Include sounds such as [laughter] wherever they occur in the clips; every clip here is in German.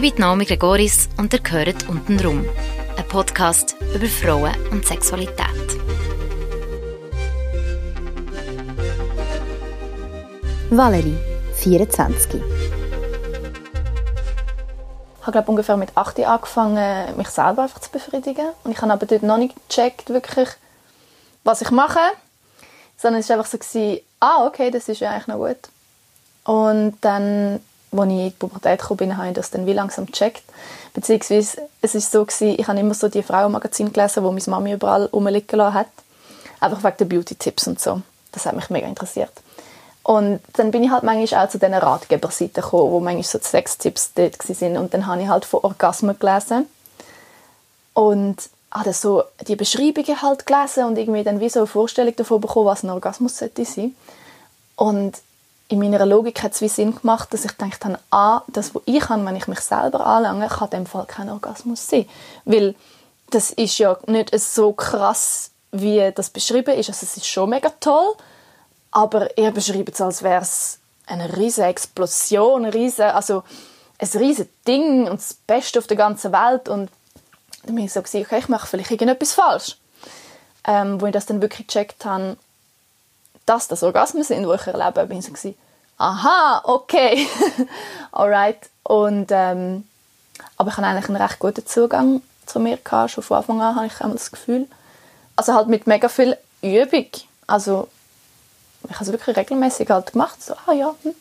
Ich bin Naomi Gregoris und ihr gehört «Unten rum», ein Podcast über Frauen und Sexualität. Valerie, 24. Ich habe glaube ungefähr mit 8 angefangen, mich selber einfach zu befriedigen. Und ich habe aber dort noch nicht gecheckt, wirklich, was ich mache. Sondern es war einfach so, gewesen, ah, okay, das ist ja eigentlich noch gut. Und dann, als ich in die Pubertät kam, bin, habe ich das dann wie langsam gecheckt. Beziehungsweise, es war so, gewesen, ich habe immer so die Frauenmagazine gelesen, wo meine Mami überall rumliegen lassen hat. Einfach wegen den Beauty-Tipps und so. Das hat mich mega interessiert. Und dann bin ich halt manchmal auch zu diesen Ratgeberseiten gekommen, wo manchmal so die Sextipps dort waren. Und dann habe ich halt von Orgasmen gelesen. Und habe so die Beschreibungen halt gelesen und irgendwie dann wie so eine Vorstellung davon bekommen, was ein Orgasmus sollte sein. Und in meiner Logik hat es wie Sinn gemacht, dass ich gedacht habe, ah, das, was ich habe, wenn ich mich selber anlange, kann in dem Fall kein Orgasmus sein. Weil das ist ja nicht so krass, wie das beschrieben ist. Also es ist schon mega toll, aber er beschreibt es, als wäre es eine riesige Explosion, eine riesige, also ein riesiges Ding und das Beste auf der ganzen Welt. Und dann bin ich so, okay, ich mache vielleicht irgendetwas falsch. Ähm, wo ich das dann wirklich gecheckt habe, dass das Orgasmen sind, die ich erlebe, bin ich so, aha, okay, [laughs] alright. Und, ähm, aber ich hatte eigentlich einen recht guten Zugang zu mir gehabt. Schon von Anfang an habe ich das Gefühl. Also halt mit mega viel Übung. Also ich habe es wirklich regelmäßig halt gemacht. So, ah ja. Hm.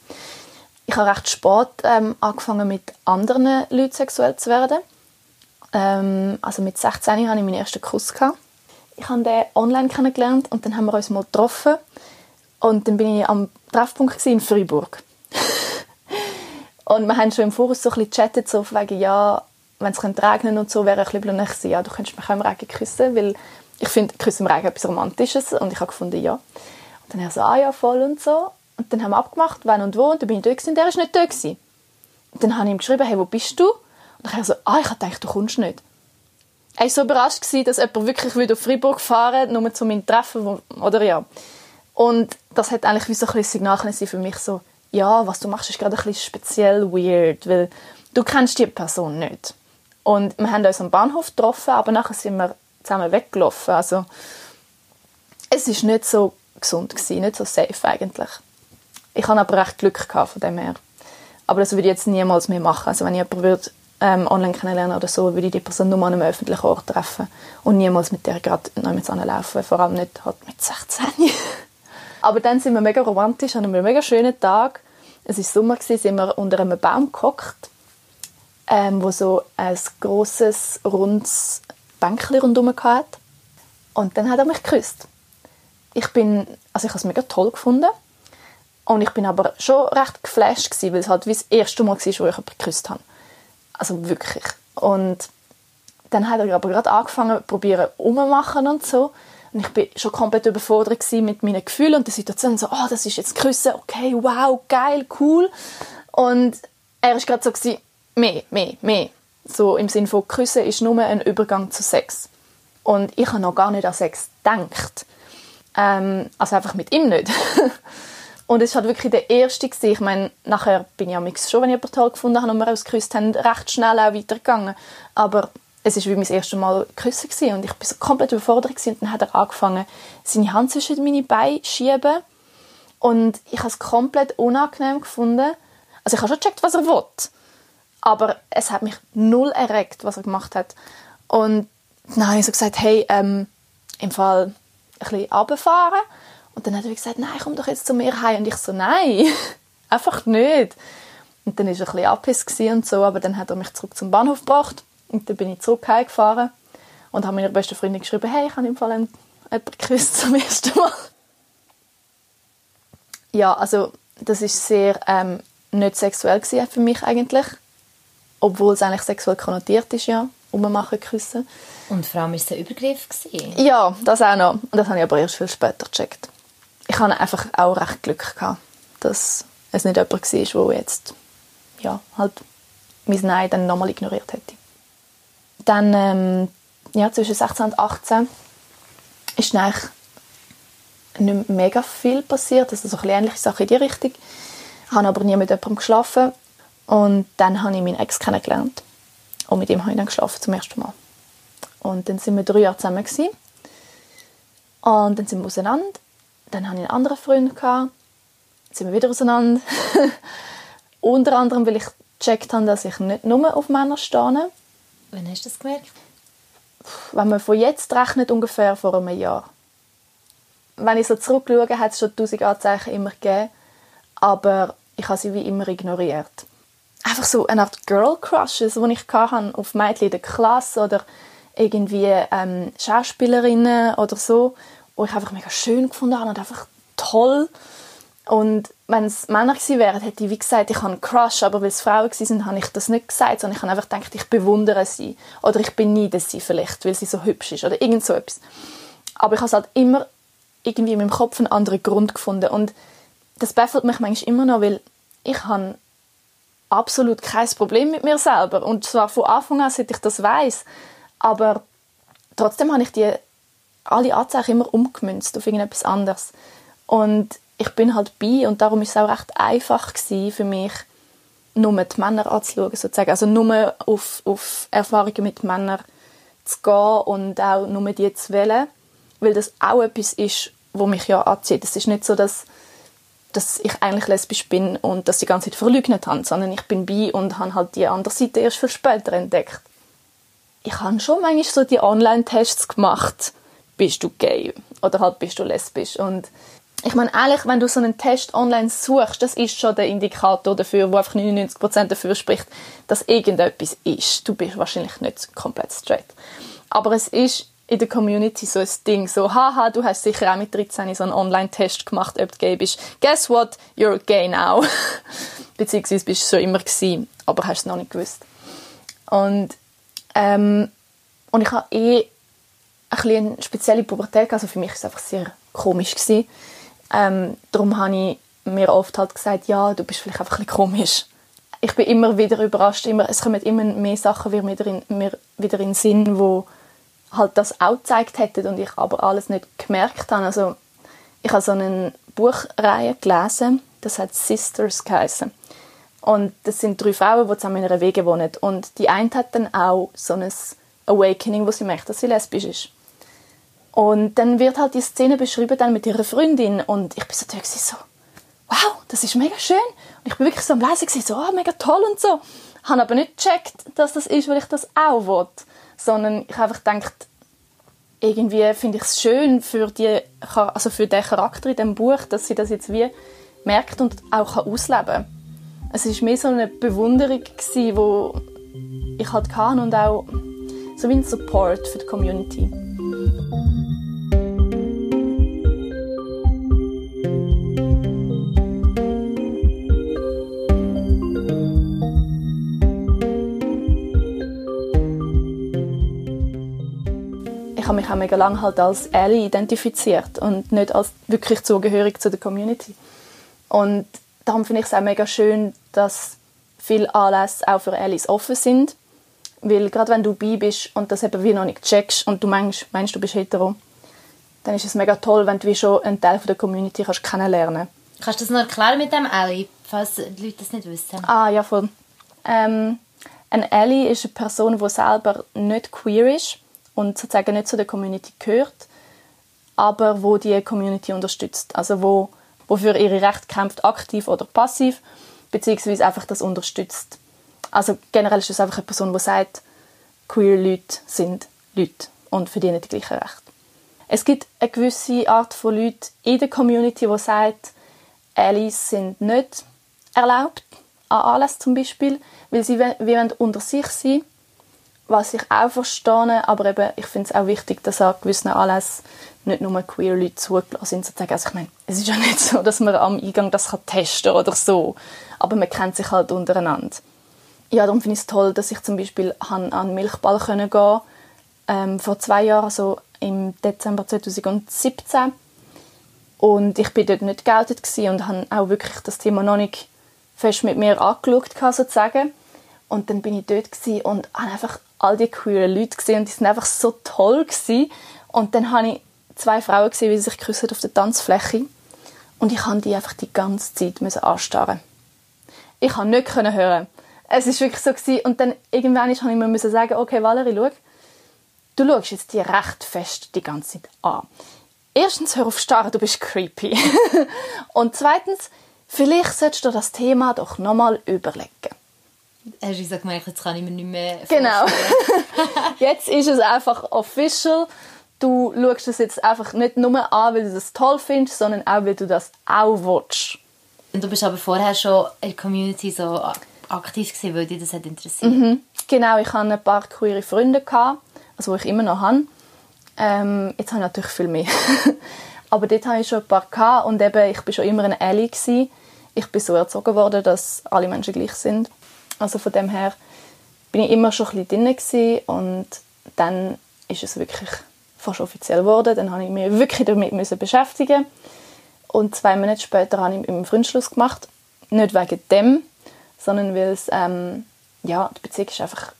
Ich habe recht spät ähm, angefangen mit anderen Leuten sexuell zu werden. Ähm, also mit 16 hatte ich meinen ersten Kuss. Gehabt. Ich habe den online kennengelernt und dann haben wir uns mal getroffen. Und dann bin ich am Treffpunkt in Freiburg. und wir haben schon im Voraus so ein bisschen gechattet, so wegen, ja, wenn es regnen und so, wäre ich ein bisschen blöd, ja, du könntest mich auch im Regen küssen, weil ich finde Küssen im Regen etwas Romantisches und ich habe gefunden, ja. Und dann er so, ah ja, voll und so. Und dann haben wir abgemacht, wann und wo, und dann bin ich da und der war nicht da. Gewesen. Und dann habe ich ihm geschrieben, hey, wo bist du? Und dann habe ich so, ah, ich dachte, du kommst nicht. Er war so überrascht, gewesen, dass jemand wirklich wieder auf Freiburg fahren nur zu meinem Treffen, oder ja. Und das hat eigentlich wie so ein Signal für mich so, ja, was du machst, ist gerade ein speziell weird, weil du kennst die Person nicht. Und wir haben uns am Bahnhof getroffen, aber nachher sind wir zusammen weggelaufen. Also es ist nicht so gesund gewesen, nicht so safe eigentlich. Ich habe aber recht Glück gehabt von dem her. Aber das würde ich jetzt niemals mehr machen. Also wenn ich jemanden würde, ähm, online kennenlernen oder so, würde ich die Person nur an einem öffentlichen Ort treffen und niemals mit der gerade noch mit laufen. Vor allem nicht halt mit 16. [laughs] aber dann sind wir mega romantisch, an einem mega schönen Tag. Es war Sommer, gewesen, sind wir unter einem Baum gehockt, ähm, wo so ein grosses, rundes Bänkchen rundherum hatte. Und dann hat er mich geküsst ich bin, also ich habe es mega toll gefunden. Und ich bin aber schon recht geflasht gewesen, weil es halt wie das erste Mal war, wo ich jemanden geküsst habe. Also wirklich. Und dann hat er aber gerade angefangen, probieren ummachen und so. Und ich bin schon komplett überfordert mit meinen Gefühlen und der Situation. So, oh, das ist jetzt Küssen, okay, wow, geil, cool. Und er war gerade so gewesen, mehr, mehr, mehr. So im Sinne von Küssen ist nur ein Übergang zu Sex. Und ich habe noch gar nicht an Sex gedacht. Ähm, also einfach mit ihm nicht. [laughs] und es war halt wirklich der erste. Gewesen. Ich meine, nachher bin ich ja schon, wenn ich jemanden toll gefunden habe und wir uns geküsst haben, recht schnell auch weitergegangen. Aber es war wie mein erstes Mal küssen gewesen. und ich war so komplett überfordert gewesen. und dann hat er angefangen, seine Hand zwischen meine Beine zu schieben und ich habe es komplett unangenehm gefunden. Also ich habe schon gecheckt, was er will, aber es hat mich null erregt, was er gemacht hat. Und dann habe ich so gesagt, hey, ähm, im Fall ein bisschen runterfahren. Und dann hat er gesagt, nein, komm doch jetzt zu mir heim. Und ich so, nein, [laughs] einfach nicht. Und dann war er ein bisschen abhiss und so, aber dann hat er mich zurück zum Bahnhof gebracht. Und dann bin ich zurück heimgefahren und habe meiner besten Freundin geschrieben, hey, ich habe im Fall einen, jemanden geküsst zum ersten Mal. Ja, also das ist sehr ähm, nicht sexuell für mich eigentlich. Obwohl es eigentlich sexuell konnotiert ist, ja rummachen küssen. Und vor allem war es ein Übergriff? Gewesen. Ja, das auch noch. Und das habe ich aber erst viel später gecheckt. Ich hatte einfach auch recht Glück, gehabt, dass es nicht jemand war, der jetzt ja, halt mein Nein dann nochmal ignoriert hätte. Dann ähm, ja, zwischen 16 und 18 ist dann eigentlich nicht mega viel passiert. Also so ähnliche Sachen in die Richtung. Ich habe aber nie mit jemandem geschlafen. Und dann habe ich meinen Ex kennengelernt. Und mit ihm habe ich dann geschlafen zum ersten Mal. Und dann sind wir drei Jahre zusammen. Gewesen. Und dann sind wir auseinander. Dann hatte ich einen anderen Freund. Gehabt. Dann sind wir wieder auseinander. [laughs] Unter anderem, weil ich gecheckt habe, dass ich nicht nur auf Männer stehe. Wann hast du das gemerkt? Wenn man von jetzt rechnet, ungefähr vor einem Jahr. Wenn ich so zurückschaue, hat es schon tausend Anzeichen immer gegeben. Aber ich habe sie wie immer ignoriert. Einfach so eine Art Girl Crushes, die ich hatte, auf Mädchen in der Klasse oder irgendwie ähm, Schauspielerinnen oder so, wo ich einfach mega schön gefunden habe und einfach toll. Und wenn es Männer gewesen wären, hätte ich wie gesagt, ich habe einen Crush, aber weil es Frauen waren, habe ich das nicht gesagt, sondern ich habe einfach gedacht, ich bewundere sie. Oder ich beneide sie vielleicht, weil sie so hübsch ist oder irgend so etwas. Aber ich habe halt immer irgendwie in meinem Kopf einen anderen Grund gefunden. Und das baffelt mich manchmal immer noch, weil ich habe absolut kein Problem mit mir selber. Und zwar von Anfang an, seit ich das weiß, aber trotzdem habe ich die alle Anzeichen immer umgemünzt auf irgendetwas anderes. Und ich bin halt bi und darum ist es auch recht einfach für mich, nur die Männer anzuschauen, sozusagen. Also nur auf, auf Erfahrungen mit Männern zu gehen und auch nur die zu wählen, weil das auch etwas ist, wo mich ja anzieht. Es ist nicht so, dass, dass ich eigentlich lesbisch bin und das die ganze Zeit verleugnet habe, sondern ich bin bi und habe halt die andere Seite erst viel später entdeckt. Ich habe schon manchmal so die Online-Tests gemacht, bist du gay oder halt bist du lesbisch und ich meine, ehrlich, wenn du so einen Test online suchst, das ist schon der Indikator dafür, wo einfach 99% dafür spricht, dass irgendetwas ist. Du bist wahrscheinlich nicht komplett straight. Aber es ist in der Community so ein Ding, so, haha, du hast sicher auch mit 13 so einen Online-Test gemacht, ob du gay bist. Guess what? You're gay now. [laughs] Beziehungsweise bist du schon immer gewesen, aber hast es noch nicht gewusst. Und, ähm, und ich habe eh ein bisschen eine spezielle Pubertät, also für mich war es einfach sehr komisch gewesen ähm, darum habe ich mir oft halt gesagt, ja, du bist vielleicht einfach ein komisch. Ich bin immer wieder überrascht, immer, es kommen immer mehr Sachen wieder in, mir wieder in den Sinn, wo halt das auch gezeigt hätten und ich aber alles nicht gemerkt habe. Also ich habe so eine Buchreihe gelesen, das hat Sisters geheißen. Und das sind drei Frauen, die zusammen in einer Wege wohnen. Und die eine hat dann auch so ein Awakening, wo sie merkt, dass sie lesbisch ist. Und dann wird halt die Szene beschrieben dann mit ihrer Freundin und ich bin so so, wow, das ist mega schön. Und ich bin wirklich so am Lesen so, oh, mega toll und so. Habe aber nicht gecheckt, dass das ist, weil ich das auch will. Sondern ich habe einfach gedacht, irgendwie finde ich es schön für, die, also für den Charakter in dem Buch, dass sie das jetzt wie merkt und auch ausleben kann. Es war mehr so eine Bewunderung, die ich halt kann und auch so wie ein Support für die Community. Ich habe mich auch mega lange halt als Ally identifiziert und nicht als wirklich zugehörig zu der Community. Und darum finde ich es auch mega schön, dass viele Anlässe auch für Allies offen sind. Weil gerade wenn du bi bist und das eben wie noch nicht checkst und du meinst, meinst du bist hetero, dann ist es mega toll, wenn du wie schon einen Teil von der Community kannst kennenlernen kannst. du das noch erklären mit dem Ally, falls die Leute das nicht wissen? Ah, ja, voll. Ähm, ein Ally ist eine Person, die selber nicht queer ist und sozusagen nicht zu der Community gehört, aber wo die Community unterstützt. Also wo, wo für ihre Rechte kämpft, aktiv oder passiv, beziehungsweise einfach das unterstützt. Also generell ist es einfach eine Person, die sagt, queer Leute sind Leute und verdienen die gleichen Rechte. Es gibt eine gewisse Art von Leuten in der Community, die sagt, Allies sind nicht erlaubt, an Anlässen zum Beispiel, weil sie wie unter sich sein was ich auch verstehe, aber eben, ich finde es auch wichtig, dass an gewissen Anlässen nicht nur queer Leute zugelassen sind. Also ich meine, es ist ja [laughs] nicht so, dass man am Eingang das kann testen oder so, aber man kennt sich halt untereinander. Ja, darum finde ich es toll, dass ich zum Beispiel an einen Milchball gehen konnte, ähm, vor zwei Jahren, also im Dezember 2017. Und ich bin dort nicht geoutet und habe auch wirklich das Thema noch nicht fest mit mir angeschaut, sozusagen. Und dann bin ich dort und habe einfach all die queeren Leute gesehen und die sind einfach so toll gewesen. Und dann habe ich zwei Frauen gesehen, wie sie sich küssen auf der Tanzfläche und ich habe die einfach die ganze Zeit müssen anstarren. Ich konnte nicht hören, es ist wirklich so gewesen. und dann irgendwann musste ich mir müssen sagen, okay Valerie, schau, du schaust jetzt die recht fest die ganze Zeit an. Erstens, hör auf starren, du bist creepy. [laughs] und zweitens, vielleicht solltest du das Thema doch nochmal überlegen. Hast du gesagt, jetzt kann ich mir nicht mehr Genau. [laughs] [laughs] jetzt ist es einfach official. Du schaust es jetzt einfach nicht nur an, weil du das toll findest, sondern auch, weil du das auch willst. Und du bist aber vorher schon in der Community so aktiv gewesen, weil dich das hat interessiert. Mhm. Genau, ich hatte ein paar queere Freunde, gehabt, also die ich immer noch habe. Ähm, jetzt habe ich natürlich viel mehr. [laughs] aber dort hatte ich schon ein paar gehabt und eben, ich war schon immer ein Ally. Gewesen. Ich bin so erzogen worden, dass alle Menschen gleich sind. Also von dem her bin ich immer schon ein bisschen drin und dann ist es wirklich fast offiziell geworden. Dann habe ich mich wirklich damit beschäftigen und zwei Monate später habe ich einen Freundschluss gemacht. Nicht wegen dem, sondern weil es, ähm, ja, die Beziehung ist einfach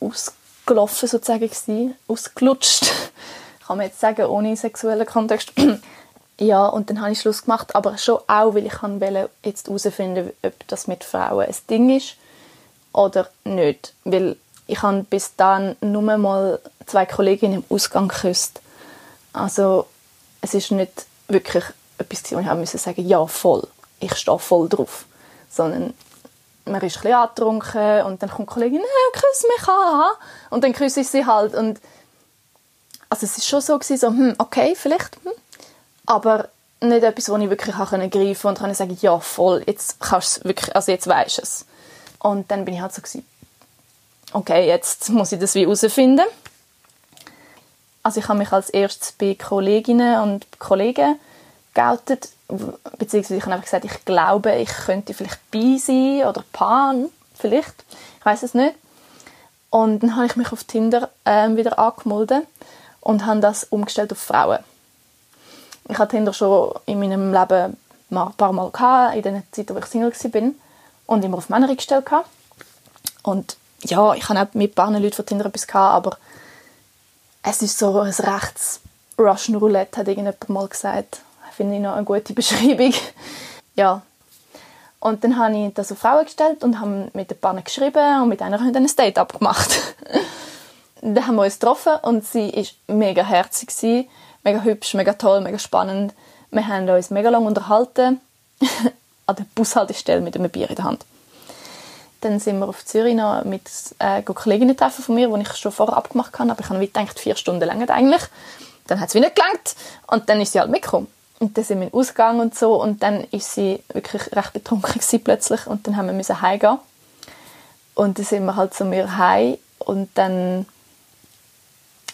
ausgelaufen sozusagen gewesen, ausgelutscht, [laughs] kann man jetzt sagen, ohne sexuellen Kontext. [clears throat] ja, und dann habe ich Schluss gemacht, aber schon auch, weil ich wollte jetzt herausfinden, ob das mit Frauen ein Ding ist oder nicht. Weil ich habe bis dann nur mal zwei Kolleginnen im Ausgang geküsst. Also es ist nicht wirklich etwas, wo ich haben müssen sagen, ja voll, ich stehe voll drauf. Sondern man ist ein angetrunken und dann kommt die Kollegin, hey, küss mich an. Und dann küsse ich sie halt. Und also es war schon so, gewesen, so hm, okay, vielleicht, hm. aber nicht etwas, wo ich wirklich greifen konnte und kann sagen, ja voll, jetzt kannst wirklich, also jetzt weisst du es. Und dann bin ich halt so gewesen, okay, jetzt muss ich das wie herausfinden. Also ich habe mich als erstes bei Kolleginnen und Kollegen geoutet, beziehungsweise ich habe einfach gesagt, ich glaube, ich könnte vielleicht bi sein oder pan, vielleicht, ich weiß es nicht. Und dann habe ich mich auf Tinder ähm, wieder angemeldet und habe das umgestellt auf Frauen. Ich hatte Tinder schon in meinem Leben ein paar Mal gehabt, in den Zeiten, wo ich Single war und immer auf Männer eingestellt gehabt. Und ja, ich habe auch mit ein paar Leuten von Tinder etwas gehabt, aber es ist so ein rechts Russian Roulette, hat irgendjemand mal gesagt. Finde ich noch eine gute Beschreibung. [laughs] ja. Und dann habe ich das auf Frauen gestellt und habe mit ein paar geschrieben und mit einer haben ein Date abgemacht. [laughs] dann haben wir uns getroffen und sie war mega herzig, mega hübsch, mega toll, mega spannend. Wir haben uns mega lange unterhalten [laughs] an der Bushaltestelle mit einem Bier in der Hand. Dann sind wir auf Zürich noch mit äh, Kolleginnen treffen von mir, die ich schon vorher abgemacht habe. Aber ich habe gedacht, vier Stunden länger eigentlich. Dann hat es wieder gelangt und dann ist sie halt mitgekommen. Und dann sind wir in den Ausgang und so und dann ist sie wirklich recht betrunken gewesen plötzlich und dann haben wir müssen heimgehen. Und dann sind wir halt zu mir heim und dann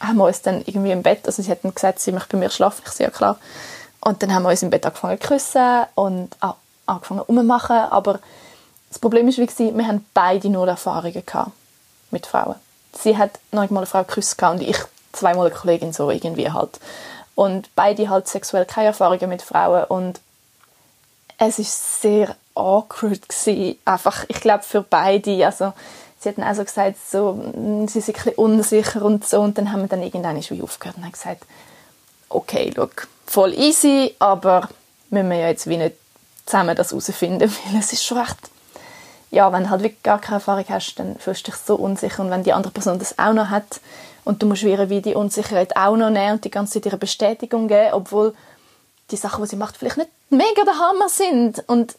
haben wir uns dann irgendwie im Bett, also sie hat dann gesagt, sie möchte bei mir schlafen, ich sehe ja klar. Und dann haben wir uns im Bett angefangen zu küssen und angefangen rumzumachen, aber das Problem wie wir haben beide nur Erfahrungen mit Frauen. Sie hat noch mal eine Frau geküsst und ich zweimal eine Kollegin so irgendwie halt. Und beide halt sexuell keine Erfahrungen mit Frauen und es ist sehr awkward gewesen. einfach ich glaube für beide also sie hatten also gesagt so sie sind ein unsicher und so und dann haben wir dann irgendwann wie aufgehört und haben gesagt okay look voll easy aber müssen wir ja jetzt wie nicht zusammen das herausfinden [laughs] weil es ist schon recht ja, wenn du halt wirklich gar keine Erfahrung hast, dann fühlst du dich so unsicher. Und wenn die andere Person das auch noch hat und du musst wie die Unsicherheit auch noch nehmen und die ganze Zeit ihre Bestätigung geben, obwohl die Sachen, die sie macht, vielleicht nicht mega der Hammer sind. Und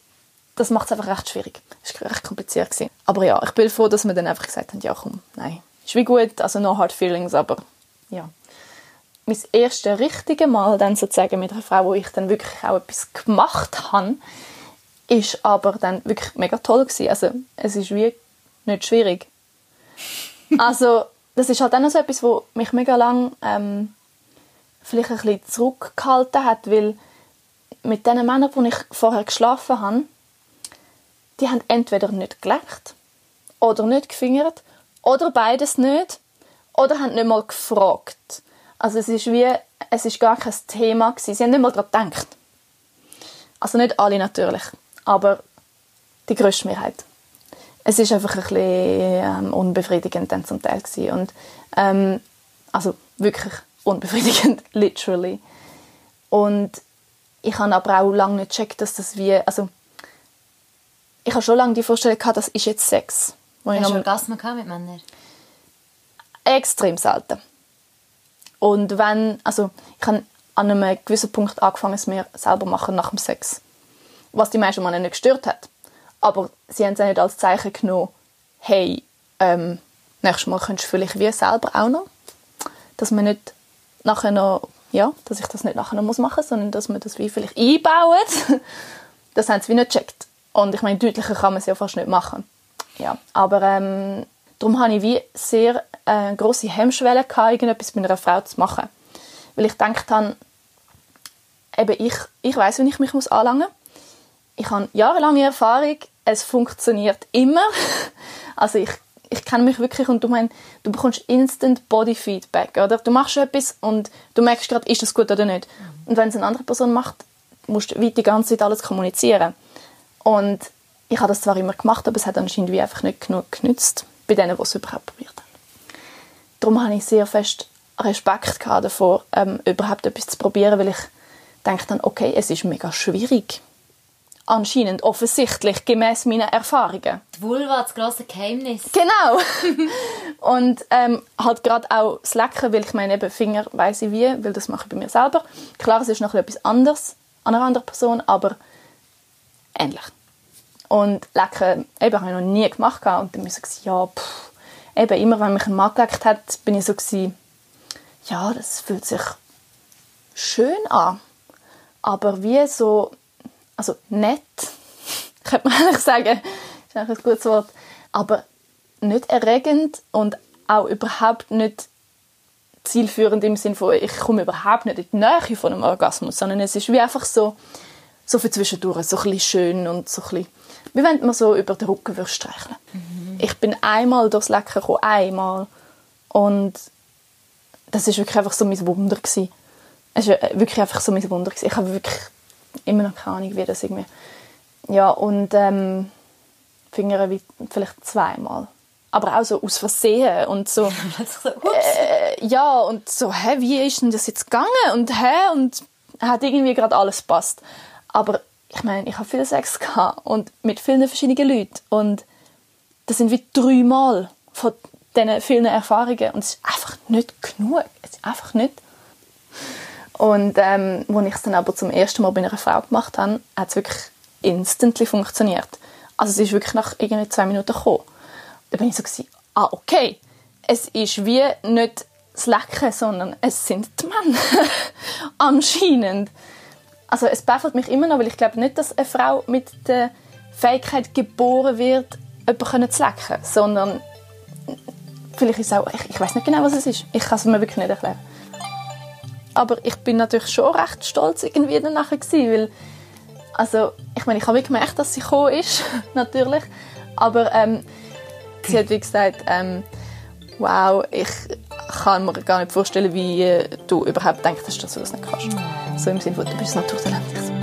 das macht es einfach recht schwierig. Das war recht kompliziert. Gewesen. Aber ja, ich bin froh, dass wir dann einfach gesagt haben, ja komm, nein, ist wie gut, also no hard feelings, aber ja. Mein erstes richtige Mal dann sozusagen mit einer Frau, wo ich dann wirklich auch etwas gemacht habe, ist aber dann wirklich mega toll gewesen. Also es ist wie nicht schwierig. [laughs] also das ist halt auch noch so etwas, wo mich mega lang ähm, vielleicht ein bisschen zurückgehalten hat, weil mit den Männern, die ich vorher geschlafen habe, die haben entweder nicht geleckt oder nicht gefingert oder beides nicht oder haben nicht mal gefragt. Also es ist wie, es ist gar kein Thema gewesen. Sie haben nicht mal daran gedacht. Also nicht alle natürlich aber die grösste Mehrheit. Es ist einfach ein bisschen ähm, unbefriedigend dann zum Teil gewesen. und ähm, also wirklich unbefriedigend, [laughs] literally. Und ich habe aber auch lange nicht gecheckt, dass das wie, also ich habe schon lange die Vorstellung gehabt, das ist jetzt Sex. Hast du Orgasmen gehabt mit Männern? extrem selten. Und wenn, also ich habe an einem gewissen Punkt angefangen, es mir selber machen nach dem Sex. Was die meisten Männer nicht gestört hat. Aber sie haben es nicht als Zeichen genommen, hey, ähm, nächstes Mal könntest du vielleicht wie selber auch noch. Dass man nicht nachher noch, ja, dass ich das nicht nachher noch machen muss, sondern dass man das wie vielleicht einbaut. [laughs] das haben sie wie nicht gecheckt. Und ich meine, deutlicher kann man es ja fast nicht machen. Ja, aber ähm, darum hatte ich wie sehr äh, grosse Hemmschwelle, gehabt, irgendetwas mit einer Frau zu machen. Weil ich gedacht habe, eben ich, ich weiß, wie ich mich muss anlangen muss. Ich habe jahrelange Erfahrung, es funktioniert immer. [laughs] Also ich, ich kenne mich wirklich und du, mein, du bekommst instant Body Feedback, oder? Du machst etwas und du merkst gerade, ist das gut oder nicht. Und wenn es eine andere Person macht, musst du die ganze Zeit alles kommunizieren. Und ich habe das zwar immer gemacht, aber es hat anscheinend wie einfach nicht genug genützt bei denen, die es überhaupt probiert haben. Darum habe ich sehr fest Respekt davor, ähm, überhaupt etwas zu probieren, weil ich denke dann, okay, es ist mega schwierig. Anscheinend, offensichtlich, gemäß meinen Erfahrungen. Die Vulva, das grosse Geheimnis. Genau. [laughs] und ähm, halt gerade auch das Lecken, weil ich meine, eben Finger weiss ich wie, weil das mache ich bei mir selber. Klar, es ist noch etwas anderes an einer anderen Person, aber ähnlich. Und Lecken, habe ich noch nie gemacht. Und dann war ich so, ja, pff, eben, immer wenn mich ein Mann geleckt hat, bin ich so, ja, das fühlt sich schön an. Aber wie so, also nett, [laughs] könnte man eigentlich sagen, ist eigentlich ein gutes Wort, aber nicht erregend und auch überhaupt nicht zielführend im Sinne von, ich komme überhaupt nicht in die Nähe von einem Orgasmus, sondern es ist wie einfach so, so für zwischendurch, so ein bisschen schön und so ein bisschen, wie wenn man so über den Rücken würde streicheln. Mhm. Ich bin einmal durchs Lecken gekommen, einmal und das ist wirklich einfach so mein Wunder gewesen. Es war wirklich einfach so mein Wunder gewesen. Ich habe wirklich immer noch keine Ahnung, wie das irgendwie... Ja, und ähm, Finger wie vielleicht zweimal. Aber auch so aus Versehen und so... [laughs] äh, ja, und so, hä, wie ist denn das jetzt gegangen? Und hä, und hat irgendwie gerade alles passt. Aber ich meine, ich habe viel Sex gehabt und mit vielen verschiedenen Leuten und das sind wie dreimal von diesen vielen Erfahrungen und es ist einfach nicht genug. Es ist einfach nicht. Und ähm, als ich es dann aber zum ersten Mal bei einer Frau gemacht habe, hat es wirklich instantly funktioniert. Also es ist wirklich nach irgendwie zwei Minuten gekommen. Da bin ich so gewesen, ah okay, es ist wie nicht das Lecken, sondern es sind die Männer. [laughs] Anscheinend. Also es baffelt mich immer noch, weil ich glaube nicht, dass eine Frau mit der Fähigkeit geboren wird, jemanden zu lecken, sondern vielleicht ist es auch, ich, ich weiß nicht genau, was es ist. Ich kann es mir wirklich nicht erklären. Aber ich bin natürlich schon recht stolz irgendwie danach gewesen, weil also ich meine, ich habe gemerkt, dass sie gekommen ist, [laughs] natürlich, aber ähm, sie hat wie gesagt, ähm, wow, ich kann mir gar nicht vorstellen, wie äh, du überhaupt denkst, dass du das nicht kannst. So im Sinne von, du bist Naturtalent.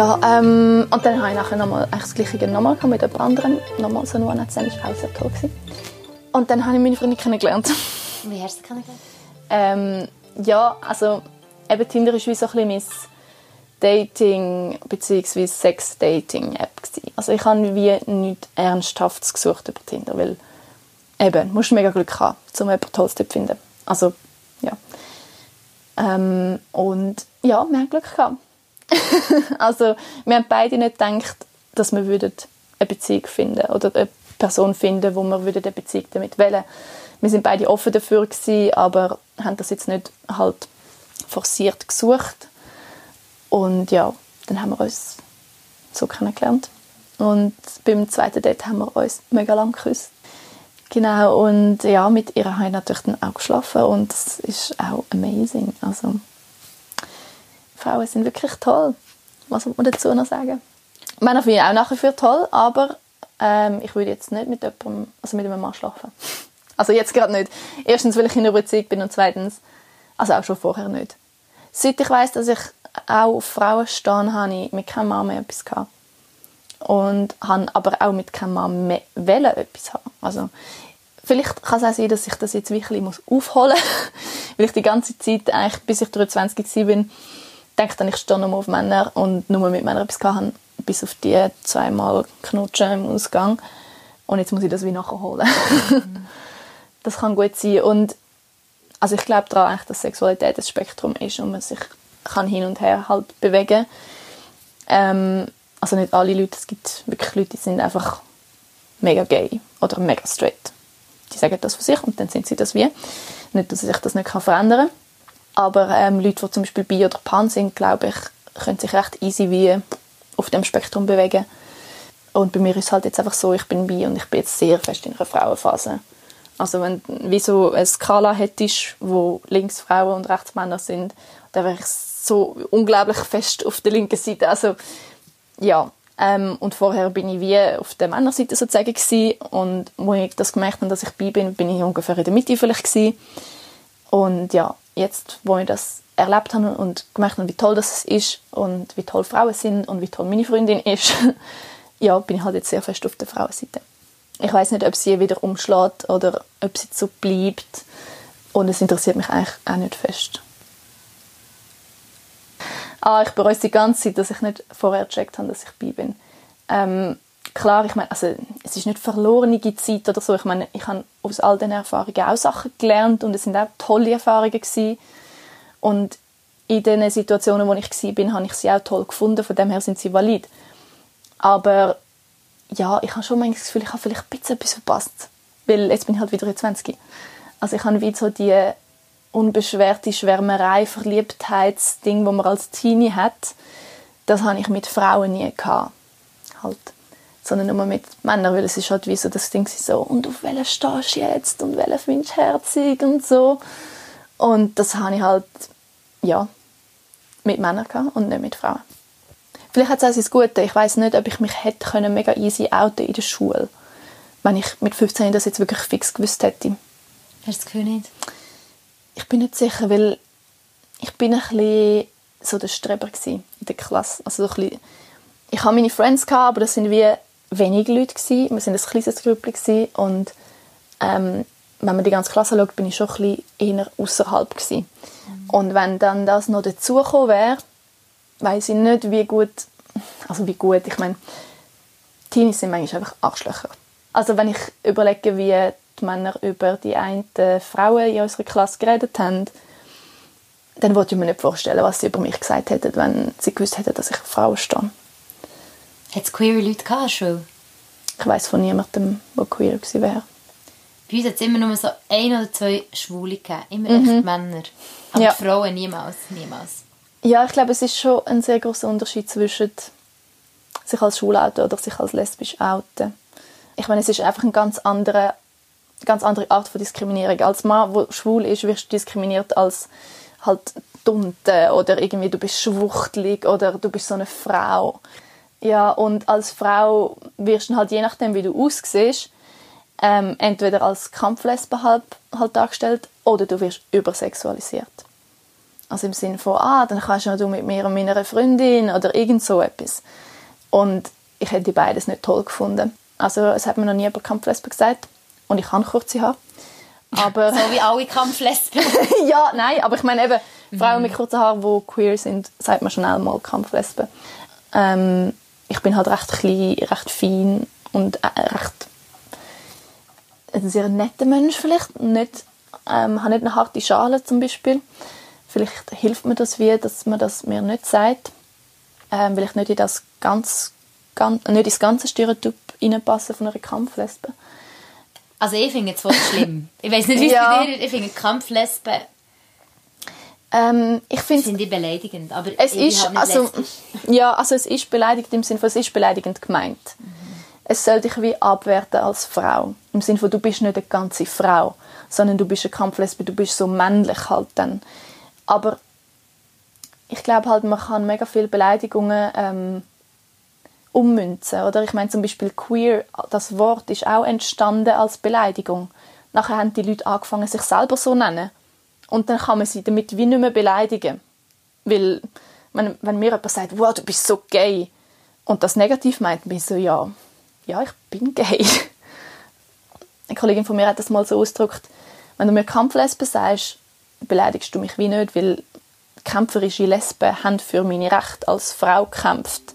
Ja, ähm, und dann habe ich nachher nochmal das Gleiche nochmal mit jemand anderem. Nochmal so ein One-Night-Stand, war auch sehr toll. Gewesen. Und dann habe ich meine Freundin kennengelernt. Wie hast du sie kennengelernt? Ähm, ja, also eben Tinder war wie so ein bisschen mein Dating- bzw. Sex-Dating-App. Also ich habe wie nichts Ernsthaftes gesucht über Tinder, weil eben, du musst mega Glück haben, um jemanden Tolles zu finden. Also, ja. Ähm, und ja, wir haben Glück gehabt. [laughs] also wir haben beide nicht gedacht, dass wir würden eine Beziehung finden oder eine Person finden, wo wir eine Beziehung damit wählen. Wir sind beide offen dafür gewesen, aber haben das jetzt nicht halt forciert gesucht. Und ja, dann haben wir uns so kennengelernt. Und beim zweiten Date haben wir uns mega lang geküsst. Genau, und ja, mit ihr habe ich natürlich dann auch geschlafen und das ist auch amazing. Also, Frauen sind wirklich toll. Was muss man dazu noch sagen? Männer finde ich auch nach wie vor toll, aber ähm, ich würde jetzt nicht mit jemandem, also mit einem Mann schlafen. [laughs] Also jetzt gerade nicht. Erstens, weil ich in einer Beziehung bin und zweitens, Also auch schon vorher nicht. Seit ich weiß, dass ich auch auf Frauen stehe, habe ich mit keinem Mann mehr etwas gehabt. Und habe aber auch mit keinem Mann mehr wollen etwas haben. Also, vielleicht kann es auch sein, dass ich das jetzt wirklich aufholen muss. [laughs] Weil ich die ganze Zeit, eigentlich, bis ich 23 war, denke dann, ich stehe nur auf Männer und nur mit Männern etwas hatte. Bis auf die zweimal Knutschen im Ausgang. Und jetzt muss ich das wie nachholen. Mhm. [laughs] das kann gut sein. Und also ich glaube daran, dass Sexualität ein Spektrum ist und man sich kann hin und her halt bewegen ähm, also nicht alle Leute, es gibt wirklich Leute, die sind einfach mega gay oder mega straight. Die sagen das für sich und dann sind sie das wie. Nicht, dass sich das nicht verändern kann. Aber ähm, Leute, die zum Beispiel bi oder pan sind, glaube ich, können sich recht easy wie auf dem Spektrum bewegen. Und bei mir ist es halt jetzt einfach so, ich bin bi und ich bin jetzt sehr fest in einer Frauenphase. Also wenn du wie so eine Skala hättest, wo links Frauen und rechts Männer sind, dann wäre ich so unglaublich fest auf der linken Seite. Also ja, ähm, und vorher bin ich wie auf der Männerseite sozusagen gewesen. und wo ich das gemerkt habe, dass ich bi bin, bin ich ungefähr in der Mitte vielleicht gewesen. und ja, jetzt, wo ich das erlebt habe und gemerkt habe, wie toll das ist und wie toll Frauen sind und wie toll meine Freundin ist, [laughs] ja, bin ich halt jetzt sehr fest auf der Frauenseite. Ich weiß nicht, ob sie wieder umschlägt oder ob sie so bleibt und es interessiert mich eigentlich auch nicht fest ah, ich bereue es die ganze Zeit, dass ich nicht vorher gecheckt habe, dass ich bi bin. Ähm, klar, ich meine, also, es ist nicht verlorene Zeit oder so. Ich meine, ich habe aus all diesen Erfahrungen auch Sachen gelernt und es sind auch tolle Erfahrungen gewesen. Und in den Situationen, wo ich war, habe ich sie auch toll gefunden. Von dem her sind sie valid. Aber ja, ich habe schon manchmal das Gefühl, ich habe vielleicht ein bisschen etwas verpasst. Weil jetzt bin ich halt wieder 20. Also ich habe wieder so die unbeschwerte Schwärmerei, Verliebtheitsding, wo man als Teenie hat, das habe ich mit Frauen nie gehabt. Halt. Sondern nur mit Männern, weil es ist halt wie so das Ding so, und auf welchen stehst du jetzt und welchen findest du herzig und so. Und das habe ich halt, ja, mit Männern gehabt und nicht mit Frauen. Vielleicht hat es auch sein Gute. Ich weiß nicht, ob ich mich hätte können mega easy outen in der Schule, wenn ich mit 15 das jetzt wirklich fix gewusst hätte. Hast du das Gefühl nicht? Ich bin nicht sicher, weil ich bin ein bisschen so der Streber in der Klasse. Also so ein bisschen, ich habe meine Friends gehabt, aber das sind wie wenige Leute gewesen. Wir sind ein kleines Grüppli und ähm, wenn man die ganze Klasse schaut, bin ich schon ein bisschen eher außerhalb gewesen. Mhm. Und wenn dann das noch dazugekommen wäre, weiß ich nicht, wie gut, also wie gut, ich meine, Teenies sind manchmal einfach Arschlöcher. Also wenn ich überlege, wie die Männer über die einen Frauen in unserer Klasse geredet haben, dann wollte ich mir nicht vorstellen, was sie über mich gesagt hätten, wenn sie gewusst hätten, dass ich auf Frauen stehe. Hat es queere Leute gehabt schon? Ich weiss von niemandem, der queer gewesen wäre. Bei uns hat es immer nur so ein oder zwei Schwule gegeben. Immer mhm. echt Männer. Aber ja. Frauen niemals, niemals. Ja, ich glaube, es ist schon ein sehr großer Unterschied zwischen sich als schwul outen oder sich als lesbisch outen. Ich meine, es ist einfach ein ganz anderer ganz andere Art von Diskriminierung. Als Mann, der schwul ist, wirst du diskriminiert als halt Dunte oder irgendwie du bist schwuchtelig oder du bist so eine Frau. Ja, und als Frau wirst du halt je nachdem, wie du aussiehst, ähm, entweder als Kampflesbe halt, halt dargestellt oder du wirst übersexualisiert. Also im Sinne von, ah, dann kannst du mit mir und meiner Freundin oder irgend so etwas. Und ich hätte beides nicht toll gefunden. Also es hat mir noch nie über Kampflesbe gesagt. Und ich kann kurze Haare. Aber, [laughs] so wie alle Kampflesben. [laughs] ja, nein, aber ich meine eben, Frauen mit kurzen Haaren, die queer sind, sagt man schnell mal Kampflesben. Ähm, ich bin halt recht klein, recht fein und äh, recht ein sehr netter Mensch vielleicht. Nicht, ähm, habe nicht eine harte Schale zum Beispiel. Vielleicht hilft mir das wie, dass man das mir nicht sagt, ähm, weil ich nicht in das ganz, ganz nicht ins ganze Stereotyp reinpasse von einer Kampflesbe. Also ich finde es voll schlimm. Ich weiß nicht, wie es ja. bei dir ist. Ich finde Kampflesben ähm, ich finde sind die beleidigend, aber es ist halt also [laughs] ja, also es ist beleidigend im Sinne von es ist beleidigend gemeint. Mhm. Es soll dich wie abwerten als Frau im Sinne von du bist nicht eine ganze Frau, sondern du bist eine Kampflesbe, du bist so männlich halt dann. Aber ich glaube halt man kann mega viele Beleidigungen ähm, ummünzen. Oder ich meine zum Beispiel queer, das Wort ist auch entstanden als Beleidigung. Nachher haben die Leute angefangen, sich selber so zu nennen. Und dann kann man sie damit wie nicht mehr beleidigen. Weil, wenn, wenn mir jemand sagt, wow, du bist so gay, und das negativ meint, bin ich so, ja, ja, ich bin gay. [laughs] Eine Kollegin von mir hat das mal so ausgedrückt, wenn du mir Kampflesbe sagst, beleidigst du mich wie nicht, weil kämpferische Lesben haben für meine Rechte als Frau gekämpft.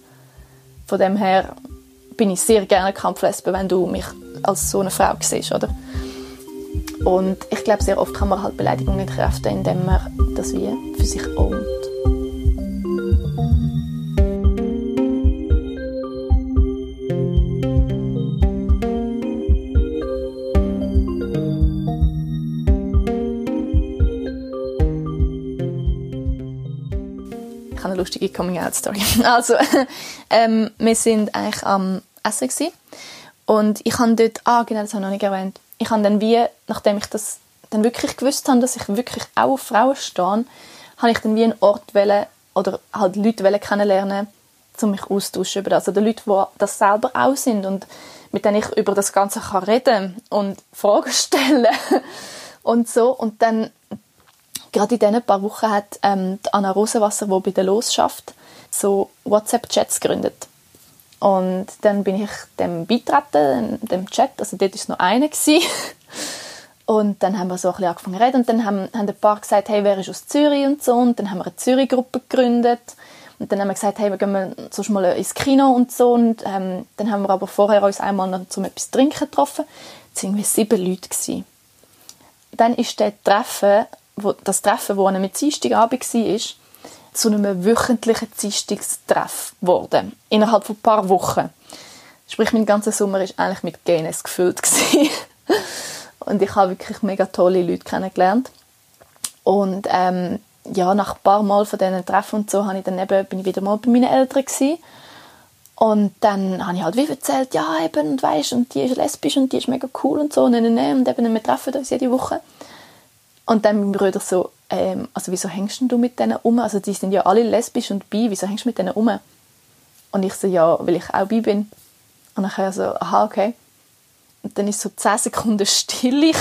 Von dem her bin ich sehr gerne Kampflesbe, wenn du mich als so eine Frau siehst, oder? Und ich glaube, sehr oft kann man halt Beleidigungen entkräften, indem man das wie für sich ownt. Ich habe eine lustige Coming-out-Story. [laughs] Also, ähm, wir sind eigentlich am Essen gewesen. und ich habe dort, ah genau, das habe ich noch nicht erwähnt, ich habe dann wie, nachdem ich das dann wirklich gewusst habe, dass ich wirklich auch auf Frauen stehe, habe ich dann wie einen Ort wählen oder halt Leute wählen kennenlernen, um mich austauschen über das. Oder Leute, die das selber auch sind und mit denen ich über das Ganze kann reden und Fragen [laughs] stellen und so. Und dann, gerade in diesen paar Wochen hat ähm, Anna Rosenwasser, die bei der Los schafft, so WhatsApp-Chats gegründet. Und dann bin ich dem beitreten, dem Chat, also dort war es noch einer. [laughs] Und dann haben wir so ein bisschen angefangen zu reden und dann haben, haben ein paar gesagt, hey, wer ist aus Zürich und so. Und dann haben wir eine Zürich-Gruppe gegründet. Und dann haben wir gesagt, hey, wir gehen sonst mal ins Kino und so. Und ähm, dann haben wir aber vorher uns einmal noch zum etwas trinken getroffen. Es waren irgendwie sieben Leute. Gewesen. Dann ist der Treffen, wo, das Treffen, das am Dienstagabend war, zu einem wöchentlichen Dienstagstreff geworden. Innerhalb von ein paar Wochen. Sprich, mein ganzer Sommer war eigentlich mit Gayness gefüllt. [laughs] und ich habe wirklich mega tolle Leute kennengelernt. Und ähm, ja, nach ein paar Mal von diesen Treffen und so habe ich dann eben, bin ich wieder mal bei meinen Eltern gewesen. Und dann habe ich halt wie erzählt, ja eben, und weisst, und die ist lesbisch und die ist mega cool und so, und, und, und eben, wir treffen uns jede Woche. Und dann mein Bruder so, ähm, also wieso hängst du mit denen um? Also die sind ja alle lesbisch und bi, wieso hängst du mit denen um? Und ich so, ja, weil ich auch bi bin. Und dann er so, aha, okay. Und dann ist so 10 Sekunden [laughs] Stille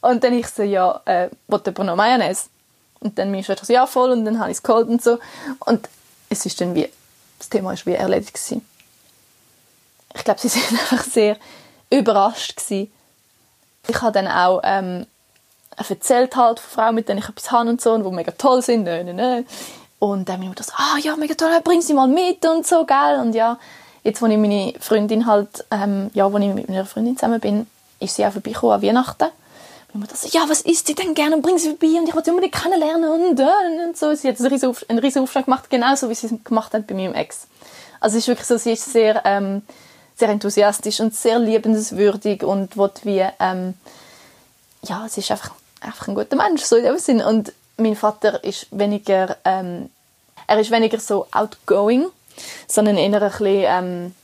und dann ich so, ja, äh, wollte aber noch Mayonnaise? Und dann meine Schwester so, ja, voll. Und dann habe ich es geholt und so. Und es ist dann wie, das Thema ist wie erledigt gewesen. Ich glaube, sie [laughs] sind einfach sehr überrascht gewesen. Ich habe dann auch ähm, erzählt halt von Frauen, mit denen ich etwas habe und so, und die mega toll sind. Nö, nö, nö. Und dann bin ich das, ah ja, mega toll, bring sie mal mit und so, gell? Und ja, jetzt, wo ich meine Freundin halt, ähm, ja, wo ich mit meiner Freundin zusammen bin, ist sie auch vorbeigekommen an Weihnachten. Und ich das, ja, was isst sie denn gerne? Bring sie vorbei und ich wollte unbedingt kennenlernen und, äh, und so. Sie hat einen riesen, einen riesen Aufschlag gemacht, genauso wie sie es gemacht hat bei meinem Ex. Also es ist wirklich so, sie ist sehr, ähm, sehr enthusiastisch und sehr liebenswürdig und will wie, ähm, ja, sie ist einfach einfach ein guter Mensch, so in dem Sinn. Und mein Vater ist weniger, ähm, er ist weniger so outgoing, sondern eher ein bisschen ähm,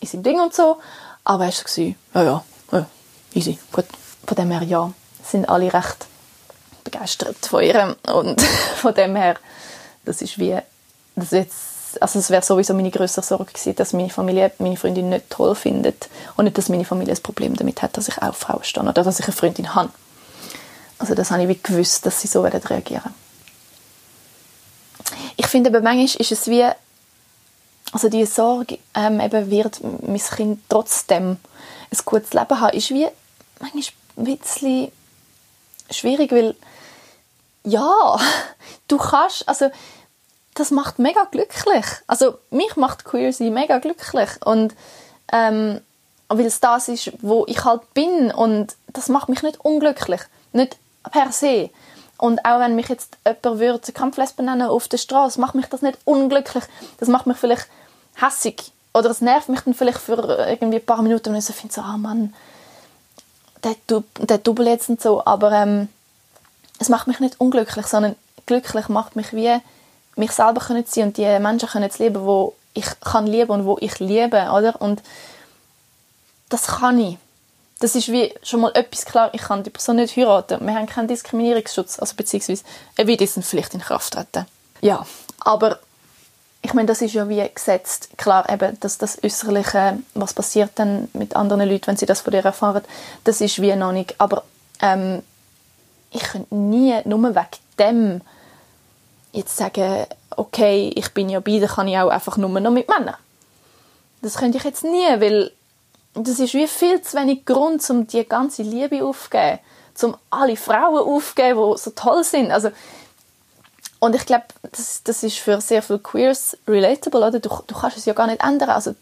in seinem Ding und so. Aber er war so, ja, ja, ja, easy, gut. Von dem her, ja, sind alle recht begeistert von ihr. Und [laughs] von dem her, das ist wie, das jetzt, also es wäre sowieso meine größere Sorge gewesen, dass meine Familie meine Freundin nicht toll findet und nicht, dass meine Familie ein Problem damit hat, dass ich auch Frau stehe oder dass ich eine Freundin habe. Also das habe ich wie gewusst, dass sie so werden reagieren. Ich finde aber manchmal ist es wie, also die Sorge, ähm, eben wird mein Kind trotzdem ein gutes Leben haben, ist wie manchmal ein bisschen schwierig, weil ja, [laughs] du kannst, also das macht mega glücklich. Also mich macht Queer sein mega glücklich und ähm, weil es das ist, wo ich halt bin und das macht mich nicht unglücklich. Nicht per se. Und auch wenn mich jetzt jemand würde Kampflesbe nennen auf der Straße, macht mich das nicht unglücklich. Das macht mich vielleicht hässig. Oder es nervt mich dann vielleicht für irgendwie ein paar Minuten, wenn ich so finde, so, ah Mann, der, der Double jetzt und so. Aber ähm, es macht mich nicht unglücklich, sondern glücklich macht mich wie mich selber können sein und die Menschen können leben, wo ich kann lieben und wo ich liebe, oder? Und das kann ich das ist wie schon mal etwas klar, ich kann die Person nicht heiraten. Wir haben keinen Diskriminierungsschutz, also beziehungsweise er wird jetzt vielleicht in Kraft treten. Ja, aber ich meine, das ist ja wie gesetzt. Klar, eben, dass das Äußerliche, was passiert dann mit anderen Leuten, wenn sie das von dir erfahren, das ist wie noch nicht. Aber ähm, ich könnte nie nur wegen dem jetzt sagen, okay, ich bin ja bei, dann kann ich auch einfach nur noch mit Männern. Das könnte ich jetzt nie, weil das ist wie viel zu wenig Grund, um die ganze Liebe aufzugeben, um alle Frauen aufzugeben, die so toll sind. Also, und ich glaube, das, das ist für sehr viele Queers relatable, oder? Du, du kannst es ja gar nicht ändern. Also,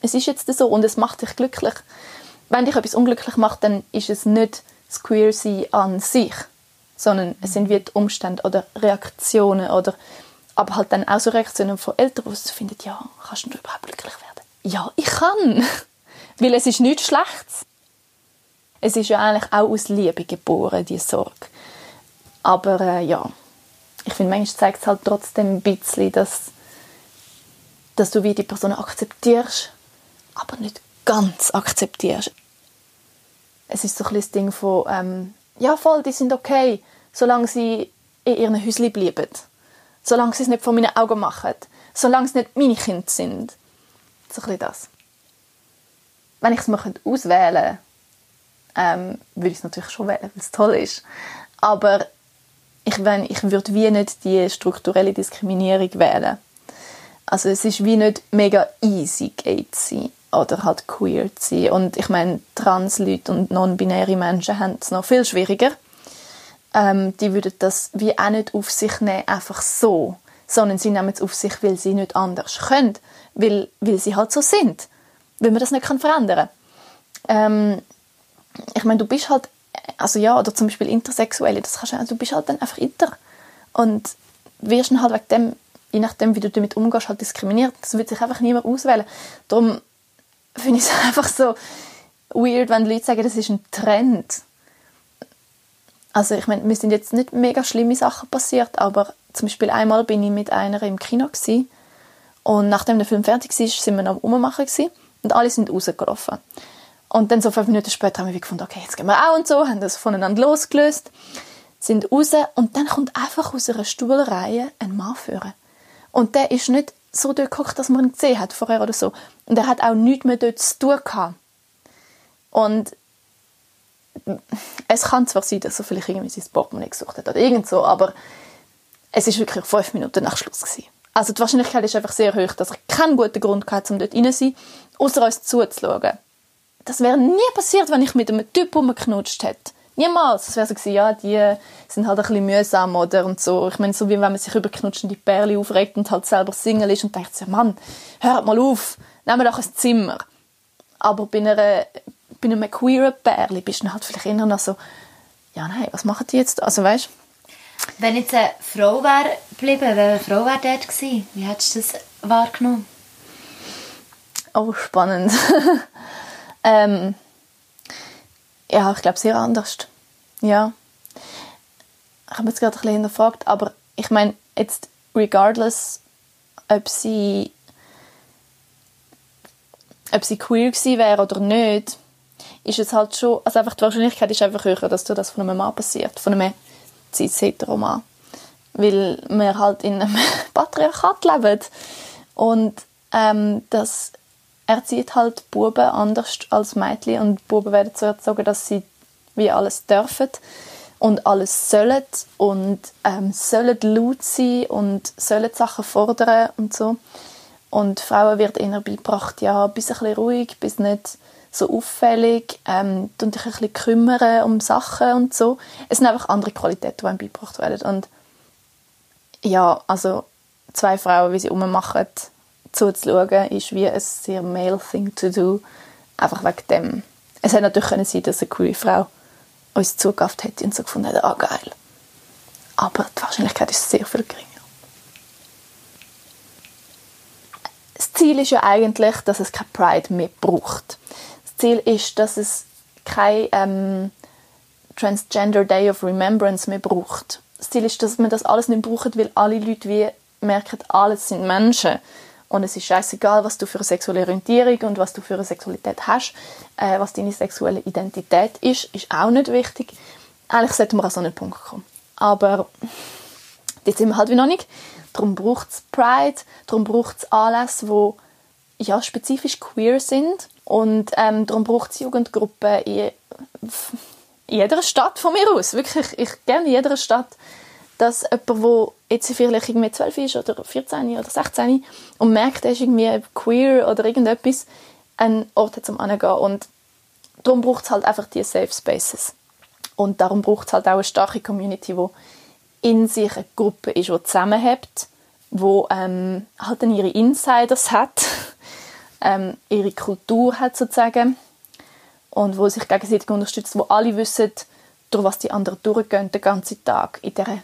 es ist jetzt so und es macht dich glücklich. Wenn dich etwas unglücklich macht, dann ist es nicht das Queer-Sein an sich, sondern es sind wie die Umstände oder Reaktionen oder aber halt dann auch so Reaktionen von Eltern, die finden, ja, kannst du überhaupt glücklich werden? Ja, ich kann. [laughs] Weil es ist nichts Schlechtes. Es ist ja eigentlich auch aus Liebe geboren, die Sorge. Aber äh, ja, ich finde, manchmal zeigt es halt trotzdem ein bisschen, dass, dass du wie die Person akzeptierst, aber nicht ganz akzeptierst. Es ist so ein bisschen das Ding von, ähm, ja voll, die sind okay, solange sie in ihren Häuschen bleiben. Solange sie es nicht vor meinen Augen machen. Solange es nicht meine Kinder sind. So ein das wenn ich es mir auswählen könnte, ähm, würde ich es natürlich schon wählen, weil es toll ist. Aber ich, wenn, ich würde wie nicht die strukturelle Diskriminierung wählen. Also es ist wie nicht mega easy, gay zu sein oder halt queer zu sein. Und ich meine, Trans-Leute und non-binäre Menschen haben es noch viel schwieriger. Ähm, die würden das wie auch nicht auf sich nehmen, einfach so. Sondern sie nehmen es auf sich, weil sie nicht anders können. Weil, weil sie halt so sind weil man das nicht kann verändern ähm, ich meine, du bist halt, also ja, oder zum Beispiel Intersexuelle, das kannst du, du bist halt dann einfach inter und wirst dann halt wegen dem, je nachdem, wie du damit umgehst, halt diskriminiert. Das wird sich einfach niemand auswählen. Darum finde ich es [laughs] einfach so weird, wenn Leute sagen, das ist ein Trend. Also ich meine, mir sind jetzt nicht mega schlimme Sachen passiert, aber zum Beispiel einmal bin ich mit einer im Kino gewesen, und nachdem der Film fertig war, sind wir noch rummachen gewesen. Und alle sind rausgelaufen. Und dann so fünf Minuten später haben wir gefunden, okay, jetzt gehen wir auch und so, haben das voneinander losgelöst, sind raus und dann kommt einfach aus einer Stuhlreihe ein Mann führen. Und der ist nicht so dort gekocht, dass man ihn gesehen hat vorher oder so. Und er hat auch nichts mehr dort zu tun gehabt. Und es kann zwar sein, dass er vielleicht irgendwie sein Portemonnaie gesucht hat oder irgend so, aber es ist wirklich fünf Minuten nach Schluss gewesen. Also die Wahrscheinlichkeit ist einfach sehr hoch, dass ich keinen guten Grund hatte, um dort rein zu sein, außer uns zuzuschauen. Das wäre nie passiert, wenn ich mit einem Typ rumgeknutscht hätte. Niemals. Es wäre so gewesen, ja, die sind halt ein bisschen mühsam oder und so. Ich meine, so wie wenn man sich über knutschende Perle aufregt und halt selber Single ist und denkt, ja, Mann, hört mal auf, nehmen doch ein Zimmer. Aber bei, einer, bei einem queeren Perle bist du halt vielleicht eher noch so, ja, nein, was machen die jetzt? Also, weißt wenn jetzt eine Frau wäre geblieben, welche Frau wäre dort gewesen? Wie hättest du das wahrgenommen? Oh, spannend. [laughs] ähm, ja, ich glaube, sehr anders. Ja. Ich habe jetzt gerade ein bisschen hinterfragt, aber ich meine, jetzt regardless, ob sie ob sie queer gewesen wäre oder nicht, ist es halt schon, also einfach die Wahrscheinlichkeit ist einfach höher, dass das von einem Mann passiert, von einem Cis-Heteroman. Weil wir halt in einem [laughs] Patriarchat leben. Und ähm, das erzieht halt Buben anders als Mädchen. Und Buben werden so erzogen, dass sie wie alles dürfen und alles sollen und ähm, sollen laut sein und sollen Sachen fordern und so. Und Frauen wird eher beigebracht, ja, bist ein bisschen ruhig, bist nicht so auffällig, ähm, dich ein bisschen kümmern um Sachen und so. Es sind einfach andere Qualitäten, die einem beigebracht werden. Und ja, also zwei Frauen, wie sie rummachen, zuzuschauen, ist wie ein sehr male thing to do. Einfach wegen dem. Es hätte natürlich können sein, dass eine queere Frau uns zugekauft hätte und so gefunden hätte, ah geil. Aber die Wahrscheinlichkeit ist sehr viel geringer. Das Ziel ist ja eigentlich, dass es kein Pride mehr braucht. Ziel ist, dass es kein ähm, Transgender Day of Remembrance mehr braucht. Das Ziel ist, dass man das alles nicht braucht, weil alle Leute wie merken, alles sind Menschen. Und es ist scheißegal, was du für eine sexuelle Orientierung und was du für eine Sexualität hast. Äh, was deine sexuelle Identität ist, ist auch nicht wichtig. Eigentlich sollten wir an so einen Punkt kommen. Aber jetzt sind wir halt wie noch nicht. Darum braucht es Pride, darum braucht es Anlässe, die ja, spezifisch queer sind und ähm, darum braucht es Jugendgruppen in in jeder Stadt von mir aus, wirklich, ich gerne in jeder Stadt, dass jemand, der jetzt vielleicht irgendwie 12 ist oder 14 oder 16 und merkt, er ist irgendwie queer oder irgendetwas, einen Ort hat, um hinzugehen. Und darum braucht es halt einfach diese Safe Spaces. Und darum braucht es halt auch eine starke Community, die in sich eine Gruppe ist, die zusammenhält, wo ähm, halt dann ihre Insiders hat, [laughs] ähm, ihre Kultur hat sozusagen und wo sich gegenseitig unterstützt, wo alle wissen, durch was die anderen durchgehen den ganzen Tag in dieser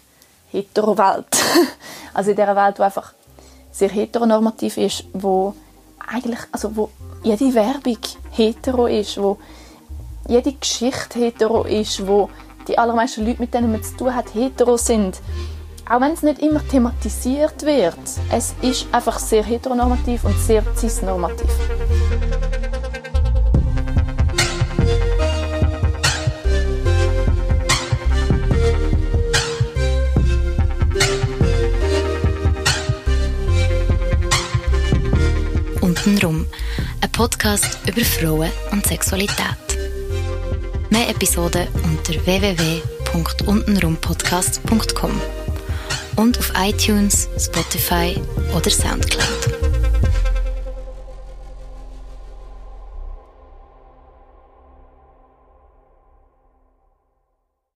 hetero-Welt. [laughs] also in dieser Welt, die einfach sehr heteronormativ ist, wo eigentlich, also wo jede Werbung hetero ist, wo jede Geschichte hetero ist, wo die allermeisten Leute, mit denen man zu tun hat, hetero sind. Auch wenn es nicht immer thematisiert wird, es ist einfach sehr heteronormativ und sehr cisnormativ. Podcast über Frauen und Sexualität. Mehr Episoden unter www.untenrumpodcast.com und auf iTunes, Spotify oder Soundcloud.